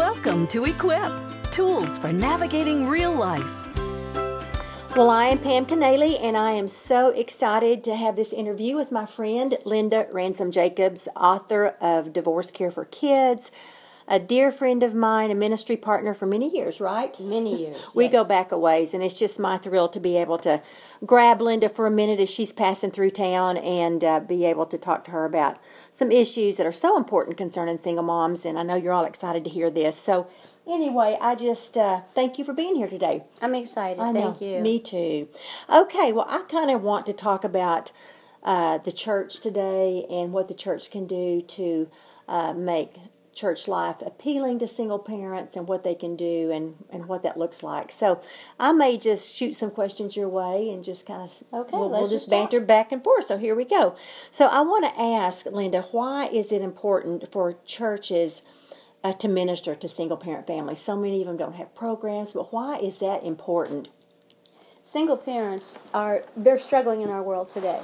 Welcome to Equip Tools for Navigating Real Life. Well, I am Pam Kanaly, and I am so excited to have this interview with my friend Linda Ransom Jacobs, author of Divorce Care for Kids, a dear friend of mine, a ministry partner for many years, right? Many years. We yes. go back a ways, and it's just my thrill to be able to grab Linda for a minute as she's passing through town and uh, be able to talk to her about some issues that are so important concerning single moms. And I know you're all excited to hear this. So, anyway, I just uh, thank you for being here today. I'm excited. I Thank know. you. Me too. Okay, well, I kind of want to talk about uh, the church today and what the church can do to uh, make church life appealing to single parents and what they can do and, and what that looks like. So I may just shoot some questions your way and just kind of Okay, we'll, we'll just banter back and forth. So here we go. So I want to ask Linda, why is it important for churches uh, to minister to single parent families? So many of them don't have programs, but why is that important? Single parents are they're struggling in our world today,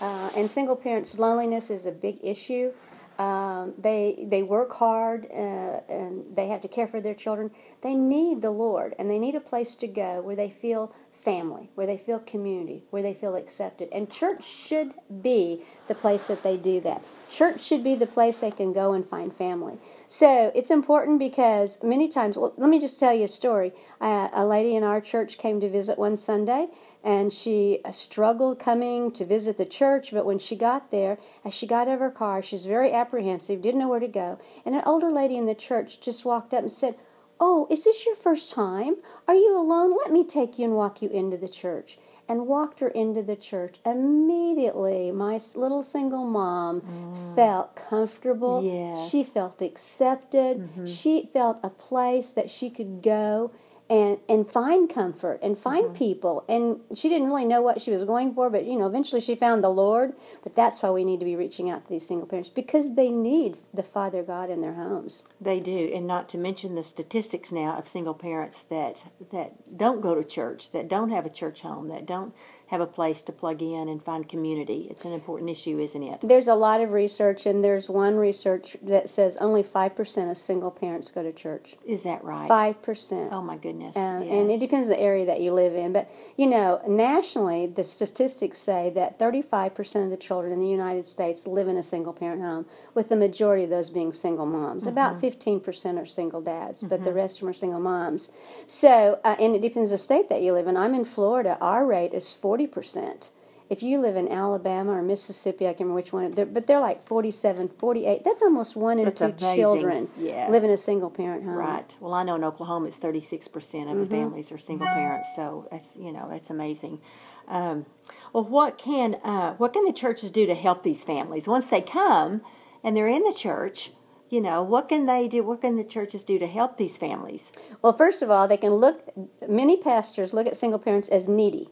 uh, and single parents' loneliness is a big issue. Um, they they work hard uh, and they have to care for their children. They need the Lord and they need a place to go where they feel family, where they feel community, where they feel accepted. And church should be the place that they do that. Church should be the place they can go and find family. So it's important because many times, let me just tell you a story. Uh, a lady in our church came to visit one Sunday, and she uh, struggled coming to visit the church. But when she got there, as she got out of her car, she's very apprehensive, didn't know where to go. And an older lady in the church just walked up and said, Oh, is this your first time? Are you alone? Let me take you and walk you into the church. And walked her into the church. Immediately, my little single mom mm. felt comfortable. Yes. She felt accepted. Mm-hmm. She felt a place that she could go and, and find comfort and find mm-hmm. people. And she didn't really know what she was going for, but you know, eventually she found the Lord. But that's why we need to be reaching out to these single parents because they need the Father God in their homes. They do, and not to mention the statistics now of single parents that that don't go to church, that don't have a church home, that don't have a place to plug in and find community. It's an important issue, isn't it? There's a lot of research, and there's one research that says only 5% of single parents go to church. Is that right? 5%. Oh my goodness! Um, yes. And it depends on the area that you live in. But, you know, nationally, the statistics say that 35% of the children in the United States live in a single parent home, with the majority of those being single moms. Mm-hmm. About 15% are single dads, but the rest of them are single moms. So, uh, and it depends on the state that you live in. I'm in Florida. Our rate is 40%. If you live in Alabama or Mississippi, I can't remember which one, they're, but they're like 47, 48. That's almost one in That's two amazing. children Yes. live in a single parent home. Right. Well, I know in Oklahoma it's 36% of Mm-hmm. the families are single parents, so that's you know that's amazing. Um, well, what can uh, what can the churches do to help these families once they come and they're in the church? You know, what can they do? What can the churches do to help these families? Well, first of all, they can look. Many pastors look at single parents as needy.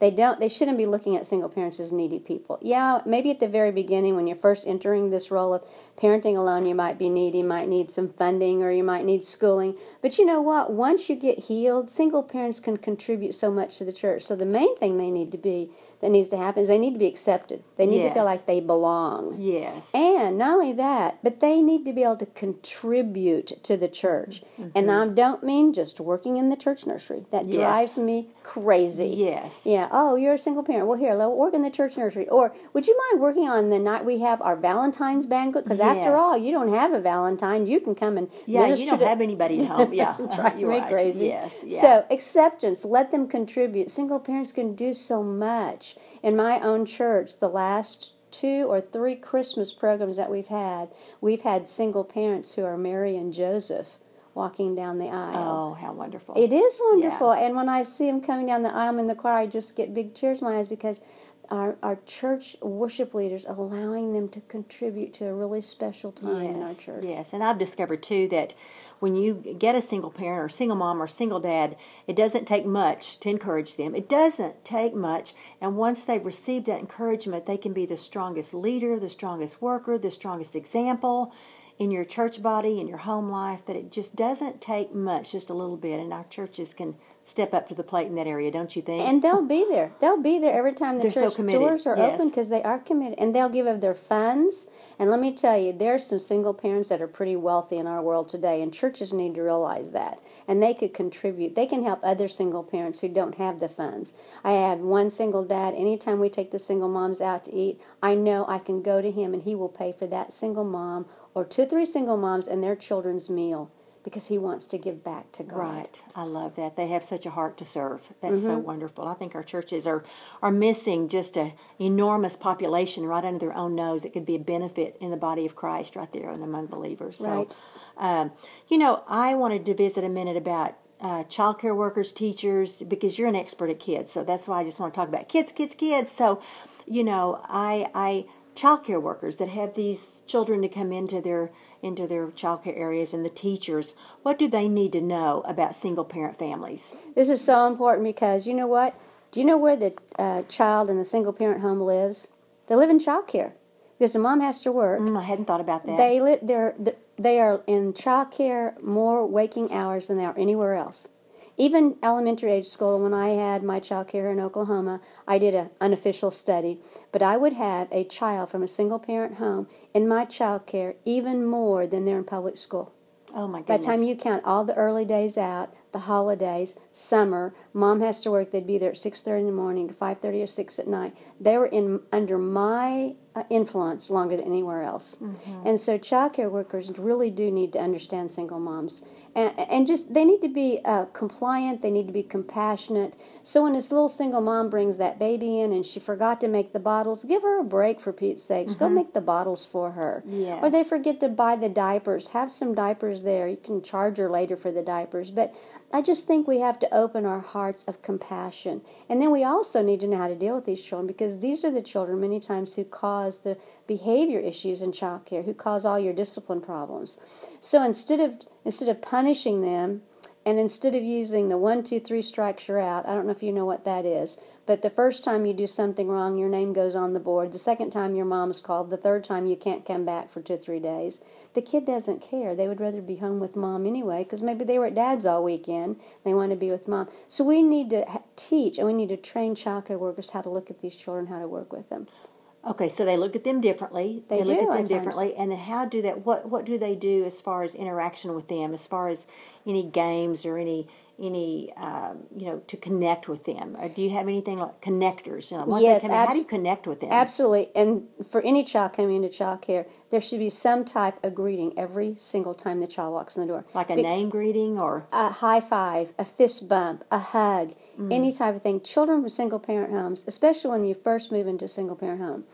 They don't. They shouldn't be looking at single parents as needy people. Yeah, maybe at the very beginning, when you're first entering this role of parenting alone, you might be needy. Might need some funding, or you might need schooling. But you know what? Once you get healed, single parents can contribute so much to the church. So the main thing they need to be that needs to happen is they need to be accepted. They need to feel like they belong. Yes. And not only that, but they need to be able to contribute to the church. And I don't mean just working in the church nursery. That Mm-hmm. Yes. drives me crazy. Yes. Yeah. Oh, you're a single parent. Well, here, let work in the church nursery. Or would you mind working on the night we have our Valentine's banquet? Because Yes. after all, you don't have a Valentine. You can come and Yeah, you don't to- have anybody at home. Yeah, it uh, drives You're me right. crazy. Yes, yeah. So acceptance, let them contribute. Single parents can do so much. In my own church, the last two or three Christmas programs that we've had, we've had single parents who are Mary and Joseph walking down the aisle. oh, how wonderful! It is wonderful. And when I see them coming down the aisle in the choir, I just get big tears in my eyes because our, our church worship leaders allowing them to contribute to a really special time in our church. Yes, and I've discovered too that when you get a single parent or single mom or single dad, it doesn't take much to encourage them. It doesn't take much, and once they've received that encouragement, they can be the strongest leader, the strongest worker, the strongest example in your church body, in your home life. That it just doesn't take much, just a little bit, and our churches can step up to the plate in that area, don't you think? And they'll be there. They'll be there every time the They're church committed, doors are yes. open because they are committed, and they'll give of their funds. And let me tell you, there's some single parents that are pretty wealthy in our world today, and churches need to realize that. And they could contribute. They can help other single parents who don't have the funds. I have one single dad. Anytime we take the single moms out to eat, I know I can go to him, and he will pay for that single mom or two, three single moms and their children's meal because he wants to give back to God. Right. I love that. They have such a heart to serve. That's so Mm-hmm. wonderful. I think our churches are, are missing just a enormous population right under their own nose. It could be a benefit in the body of Christ right there and among believers. So, Right. um, you know, I wanted to visit a minute about uh, child care workers, teachers, because you're an expert at kids. So that's why I just want to talk about kids, kids, kids. So, you know, I, I, child care workers that have these children to come into their into their child care areas and the teachers what do they need to know about single parent families This is so important because you know what? Do you know where the uh, child in the single parent home lives? They live in child care because the mom has to work. mm, i hadn't thought about that They live they're, they are in child care more waking hours than they are anywhere else. Even elementary age school, when I had my child care in Oklahoma, I did an unofficial study, but I would have a child from a single parent home in my child care even more than they're in public school. oh my By the time you count all the early days out, the holidays, summer, mom has to work. They'd be there at six thirty in the morning to five thirty or six at night. They were in under my uh, influence longer than anywhere else, and so childcare workers really do need to understand single moms, and, and just they need to be uh, compliant. They need to be compassionate. So when this little single mom brings that baby in and she forgot to make the bottles, give her a break for Pete's sakes. Go make the bottles for her. Or they forget to buy the diapers. Have some diapers there. You can charge her later for the diapers. But I just think we have to open our hearts of compassion. And then we also need to know how to deal with these children because these are the children many times who cause the behavior issues in childcare, who cause all your discipline problems. So instead of instead of punishing them and instead of using the one, two, three strikes you're out, I don't know if you know what that is, but the first time you do something wrong, your name goes on the board. The second time your mom's called. The third time you can't come back for two three days. The kid doesn't care. They would rather be home with mom anyway because maybe they were at dad's all weekend. They want to be with mom. So we need to teach and we need to train childcare workers how to look at these children, how to work with them. Okay so they look at them differently They look do at them times. differently and then how do that what what do they do as far as interaction with them as far as any games or any any um, you know to connect with them or do you have anything like connectors you know once Yes, they come in, how do you connect with them Absolutely. And for any child coming into child care, there should be some type of greeting every single time the child walks in the door. like a Be- name greeting or a high five, a fist bump, a hug, Mm. any type of thing. Children from single parent homes, especially when you first move into single parent home,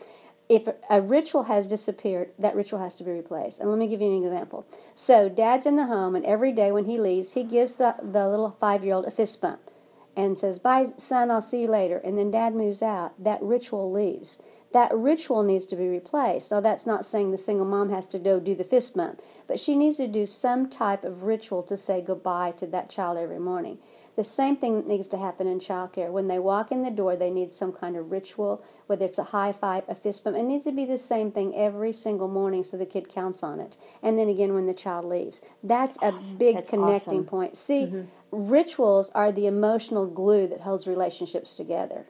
if a ritual has disappeared, that ritual has to be replaced. And let me give you an example. So, dad's in the home, and every day when he leaves, he gives the, the little five year old a fist bump and says, Bye, son, I'll see you later. And then dad moves out. That ritual leaves. That ritual needs to be replaced. Now, that's not saying the single mom has to go do the fist bump, but she needs to do some type of ritual to say goodbye to that child every morning. The same thing needs to happen in childcare. When they walk in the door, they need some kind of ritual, whether it's a high five, a fist bump. It needs to be the same thing every single morning so the kid counts on it. And then again when the child leaves. That's a big That's connecting awesome. point. See, mm-hmm. rituals are the emotional glue that holds relationships together.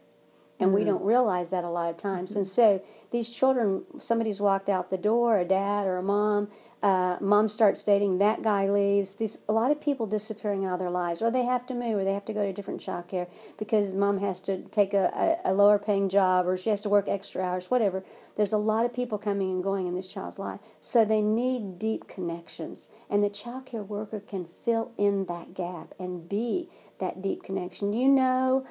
And we don't realize that a lot of times. And so these children, somebody's walked out the door, a dad or a mom, uh, mom starts dating, that guy leaves. These a lot of people disappearing out of their lives, or they have to move, or they have to go to different child care because mom has to take a, a, a lower paying job, or she has to work extra hours, whatever. There's a lot of people coming and going in this child's life, so they need deep connections, and the child care worker can fill in that gap and be that deep connection. You know.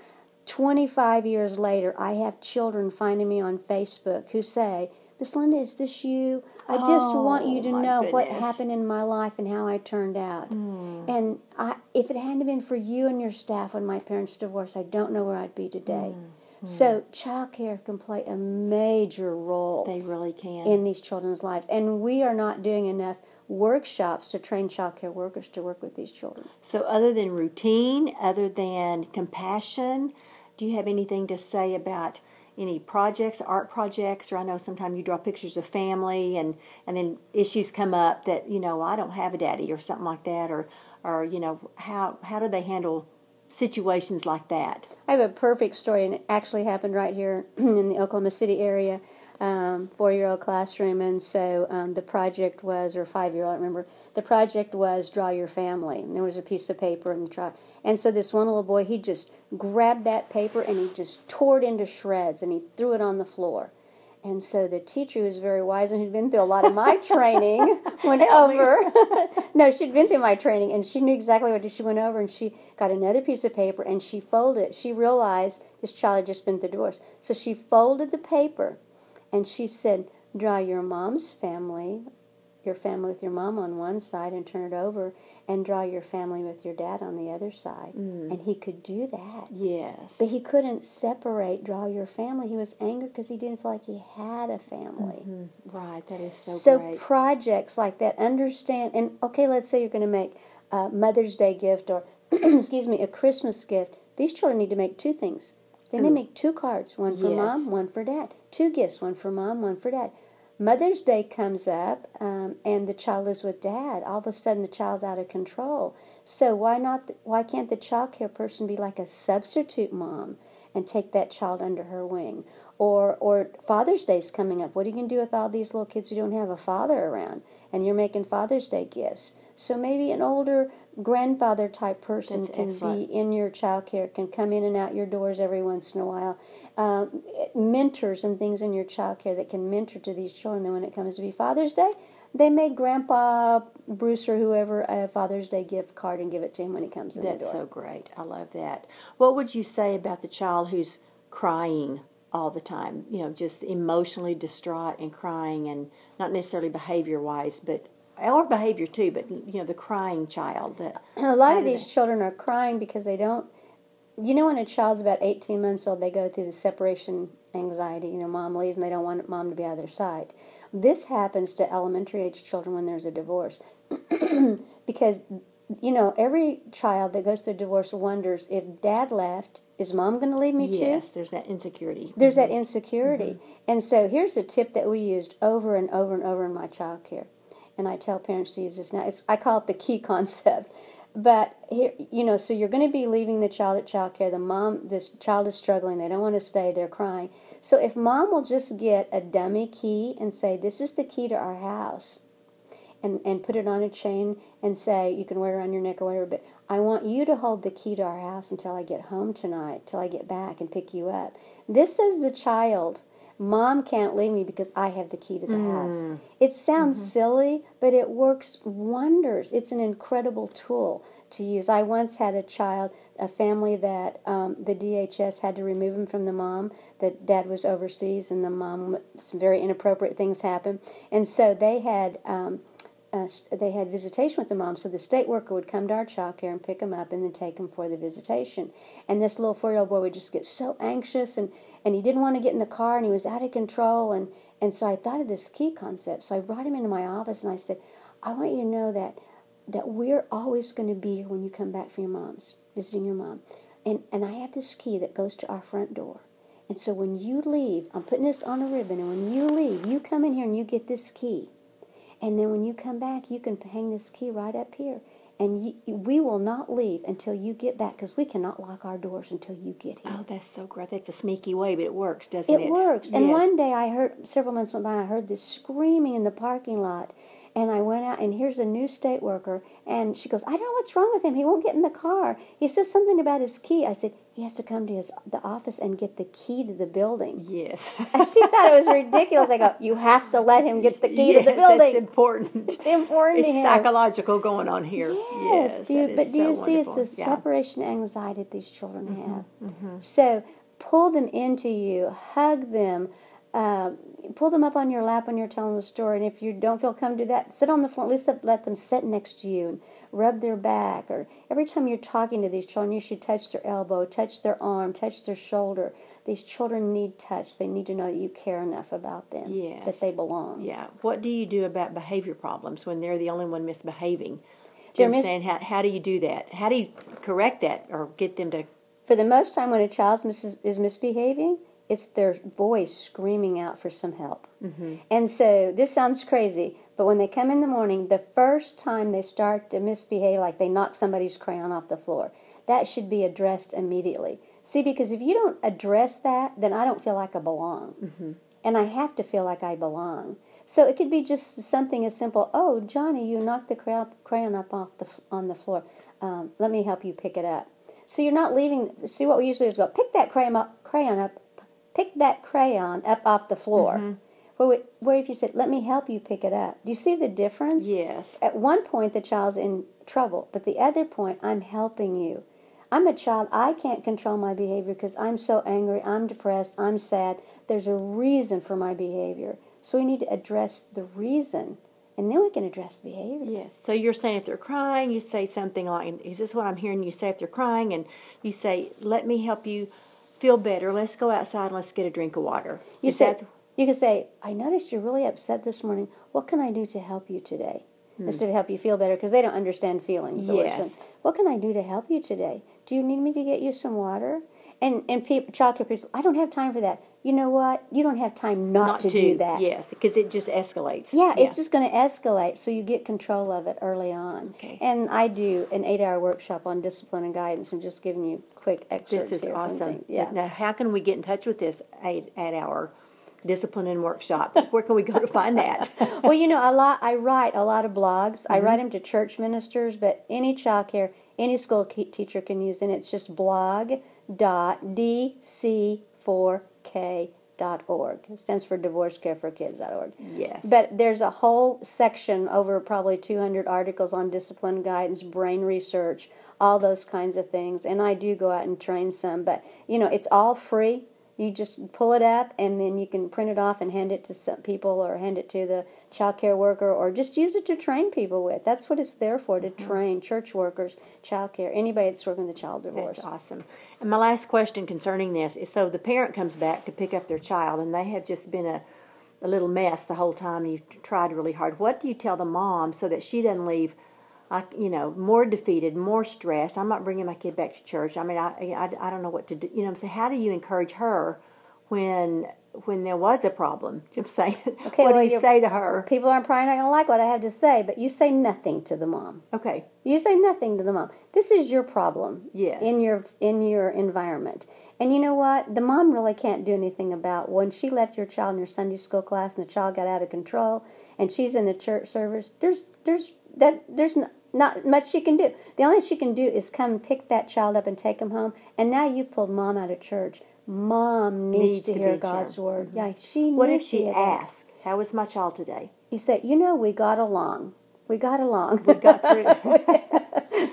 25 years later, I have children finding me on Facebook who say, Miss Linda, is this you? I just oh, want you Oh, to know what happened in my life and how I turned out. Hmm. And I, if it hadn't been for you and your staff when my parents divorced, I don't know where I'd be today. Hmm. Hmm. So, child care can play a major role they really can in these children's lives. And we are not doing enough workshops to train child care workers to work with these children. So, other than routine, other than compassion, do you have anything to say about any projects, art projects? Or I know sometimes you draw pictures of family, and and then issues come up that you know I don't have a daddy or something like that, or or you know how how do they handle situations like that? I have a perfect story, and it actually happened right here in the Oklahoma City area, um, four-year-old classroom. And so um, the project was, or five-year-old, I remember. The project was draw your family, and there was a piece of paper and try. And so this one little boy, he just grabbed that paper and he just tore it into shreds, and he threw it on the floor. And so the teacher, was very wise and who'd been through a lot of my training, went over. no, she'd been through my training and she knew exactly what to do. She went over and she got another piece of paper and she folded it. She realized this child had just been through divorce. So she folded the paper and she said, Draw your mom's family your family with your mom on one side and turn it over and draw your family with your dad on the other side. Mm. And he could do that. Yes. But he couldn't separate, draw your family. He was angry because he didn't feel like he had a family. Mm-hmm. Right, that is so So great. projects like that, understand, and okay, let's say you're going to make a Mother's Day gift or, excuse me, a Christmas gift. These children need to make two things. Then they make two cards, one for Yes. mom, one for dad. Two gifts, one for mom, one for dad. Mother's Day comes up, um, and the child is with dad. All of a sudden, the child's out of control. So why not? Why can't the child care person be like a substitute mom and take that child under her wing? Or, or Father's Day's coming up. What are you going to do with all these little kids who don't have a father around? And you're making Father's Day gifts. So maybe an older grandfather type person That's can excellent. be in your child care, can come in and out your doors every once in a while. Um, mentors and things in your child care that can mentor to these children. Then when it comes to be Father's Day, they make Grandpa Bruce or whoever a Father's Day gift card and give it to him when he comes in the That's door. so great. I love that. What would you say about the child who's crying all the time? You know, just emotionally distraught and crying, and not necessarily behavior wise, but or behavior too, but you know, the crying child. That a lot of these children are crying because they don't you know when a child's about 18 months old they go through the separation anxiety you know mom leaves and they don't want mom to be out of their sight this happens to elementary age children when there's a divorce because you know every child that goes through divorce wonders if dad left is mom going to leave me too yes, there's that insecurity. there's that mm-hmm. insecurity. Mm-hmm. And so here's a tip that we used over and over and over in my child care. And I tell parents to use this now. It's, I call it the key concept. But here, you know, so you're going to be leaving the child at child care. The mom, this child is struggling. They don't want to stay. They're crying. So if mom will just get a dummy key and say, "This is the key to our house," and, and put it on a chain and say you can wear it around your neck or whatever but i want you to hold the key to our house until i get home tonight till i get back and pick you up this is the child mom can't leave me because i have the key to the house. It sounds silly but it works wonders. It's an incredible tool to use. I once had a child a family that um, the dhs had to remove him from the mom that dad was overseas and the mom some very inappropriate things happened. And so they had um, uh, they had visitation with the mom, so the state worker would come to our child care and pick him up and then take him for the visitation. And this little four year old boy would just get so anxious and, and he didn't want to get in the car and he was out of control. And, and so I thought of this key concept. So I brought him into my office and I said, I want you to know that, that we're always going to be here when you come back from your mom's, visiting your mom. And, and I have this key that goes to our front door. And so when you leave, I'm putting this on a ribbon, and when you leave, you come in here and you get this key. And then when you come back, you can hang this key right up here. And you, we will not leave until you get back because we cannot lock our doors until you get here. Oh, that's so great. That's a sneaky way, but it works, doesn't it? It works. And Yes. one day I heard, several months went by, I heard this screaming in the parking lot. And I went out, and here's a new state worker. And she goes, I don't know what's wrong with him. He won't get in the car. He says something about his key. I said, he has to come to his the office and get the key to the building. Yes. And she thought it was ridiculous. I go, you have to let him get the key to the building. It's important. It's important It's to him. psychological going on here. Yes, do you, but do you so see it's wonderful. the Yeah. Mm-hmm, separation anxiety that these children have? So pull them into you, hug them, uh, pull them up on your lap when you're telling the story. And if you don't feel come do that, sit on the floor. At least let, them sit next to you and rub their back. Or every time you're talking to these children, you should touch their elbow, touch their arm, touch their shoulder. These children need touch. They need to know that you care enough about them, Yes. that they belong. Yeah. What do you do about behavior problems when they're the only one misbehaving? Do They're you mis- understand how, how do you do that? How do you correct that or get them to? For the most time, when a child mis- is misbehaving, it's their voice screaming out for some help. Mm-hmm. And so this sounds crazy, but when they come in the morning, the first time they start to misbehave, like they knock somebody's crayon off the floor, that should be addressed immediately. See, because if you don't address that, then I don't feel like I belong. Mm-hmm. And I have to feel like I belong. So it could be just something as simple. Oh, Johnny, you knocked the crayon up off the on the floor. Um, let me help you pick it up. So you're not leaving. See, what we usually do is go pick that crayon up, crayon up, pick that crayon up off the floor. Mm-hmm. Where, we, where if you said, "Let me help you pick it up," do you see the difference? Yes. At one point, the child's in trouble, but the other point, I'm helping you. I'm a child. I can't control my behavior because I'm so angry. I'm depressed. I'm sad. There's a reason for my behavior. So we need to address the reason, and then we can address behavior. Yes. So you're saying if they're crying, you say something like, "Is this what I'm hearing you say?" If they're crying, and you say, "Let me help you feel better. Let's go outside and let's get a drink of water." You say. You can say, "I noticed you're really upset this morning. What can I do to help you today?" Hmm. Just to help you feel better because they don't understand feelings. yes. What can I do to help you today? Do you need me to get you some water? And and people, child care people, I don't have time for that. You know what? You don't have time not, not to, to, do that. Yes, because it just escalates. Yeah, yeah. it's just going to escalate. So you get control of it early on. Okay. And I do an eight-hour workshop on discipline and guidance. I'm just giving you quick excerpts. This is awesome. Yeah. Now, how can we get in touch with this eight eight-hour? discipline and workshop where can we go to find that well you know a lot i write a lot of blogs mm-hmm. i write them to church ministers but any child care any school teacher can use and it's just blog.dc4k.org. It stands for Divorce Care for Kids.org. Yes. But there's a whole section over probably 200 articles on discipline guidance, brain research, all those kinds of things. And I do go out and train some, but you know, it's all free. You just pull it up and then you can print it off and hand it to some people or hand it to the child care worker or just use it to train people with. That's what it's there for to mm-hmm. train church workers, child care, anybody that's working the child divorce. That's awesome. And my last question concerning this is so the parent comes back to pick up their child and they have just been a, a little mess the whole time and you've tried really hard. What do you tell the mom so that she doesn't leave? I, you know, more defeated, more stressed. I'm not bringing my kid back to church. I mean, I, I, I don't know what to do. You know, I'm saying, how do you encourage her when when there was a problem? You know, saying, okay, what well, do you say to her? People aren't probably not going to like what I have to say, but you say nothing to the mom. Okay. You say nothing to the mom. This is your problem. Yes. In your in your environment. And you know what? The mom really can't do anything about when she left your child in your Sunday school class and the child got out of control and she's in the church service. There's there's that there's not not much she can do. The only thing she can do is come pick that child up and take him home. And now you pulled mom out of church. Mom needs, needs to, to, hear God's word. Mm-hmm. Yeah, she. What if she asks, "How was my child today?" You say, "You know, we got along. We got along. We got through."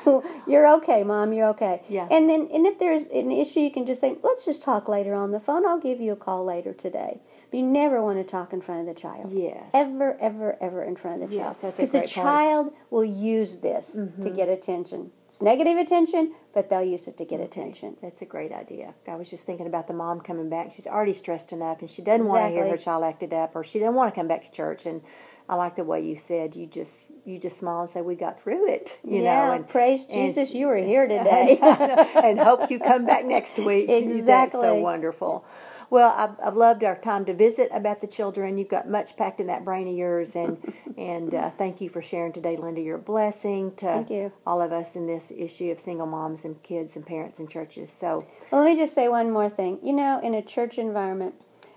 you're okay, mom. You're okay. Yeah. And then, and if there's an issue, you can just say, "Let's just talk later on the phone. I'll give you a call later today." But you never want to talk in front of the child. Yes. Ever, ever, ever in front of the yes, child. Because the child will use this mm-hmm. to get attention. It's negative attention, but they'll use it to get attention. That's a great idea. I was just thinking about the mom coming back. She's already stressed enough, and she doesn't exactly. want to hear her child acted up, or she doesn't want to come back to church, and I like the way you said you just you just smile and say we got through it. You yeah, know, and praise and, Jesus, you were here today, and hope you come back next week. Exactly, that's so wonderful. Well, I've, I've, loved our time to visit about the children. You've got much packed in that brain of yours, and and uh, thank you for sharing today, Linda. Your blessing to all of us in this issue of single moms and kids and parents and churches. So, well, let me just say one more thing. You know, in a church environment,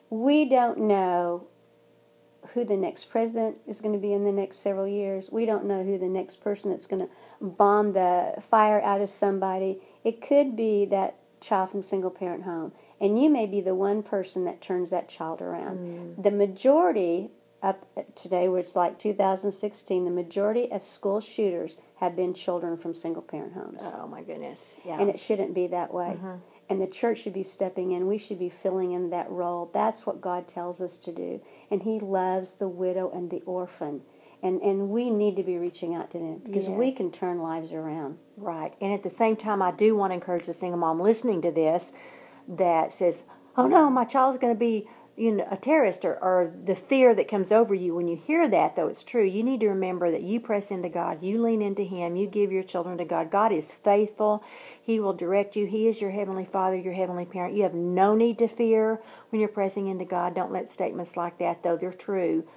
we don't know who the next president is going to be in the next several years. We don't know who the next person that's going to bomb the fire out of somebody. It could be that child from single parent home, and you may be the one person that turns that child around. Mm. The majority up today, where it's like 2016, the majority of school shooters have been children from single parent homes. Oh my goodness! Yeah, and it shouldn't be that way. Mm-hmm and the church should be stepping in. We should be filling in that role. That's what God tells us to do. And He loves the widow and the orphan. And, and we need to be reaching out to them because yes. we can turn lives around. Right. And at the same time, I do want to encourage the single mom listening to this that says, oh no, my child's going to be you know, a terrorist or, or the fear that comes over you when you hear that, though it's true, you need to remember that you press into God, you lean into Him, you give your children to God. God is faithful. He will direct you. He is your heavenly Father, your heavenly parent. You have no need to fear when you're pressing into God. Don't let statements like that, though they're true,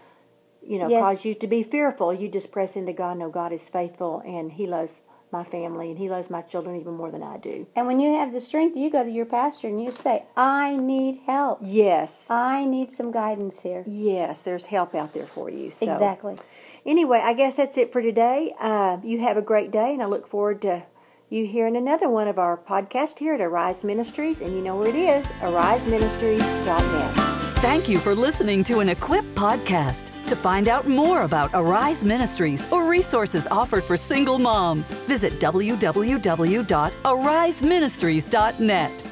you know, yes. cause you to be fearful. You just press into God. No, God is faithful and He loves my family, and He loves my children even more than I do. And when you have the strength, you go to your pastor and you say, I need help. Yes. I need some guidance here. Yes, there's help out there for you. So. Exactly. Anyway, I guess that's it for today. Uh, you have a great day, and I look forward to you hearing another one of our podcasts here at Arise Ministries. And you know where it is ariseministries.net. Thank you for listening to an Equip podcast. To find out more about Arise Ministries or resources offered for single moms, visit www.ariseministries.net.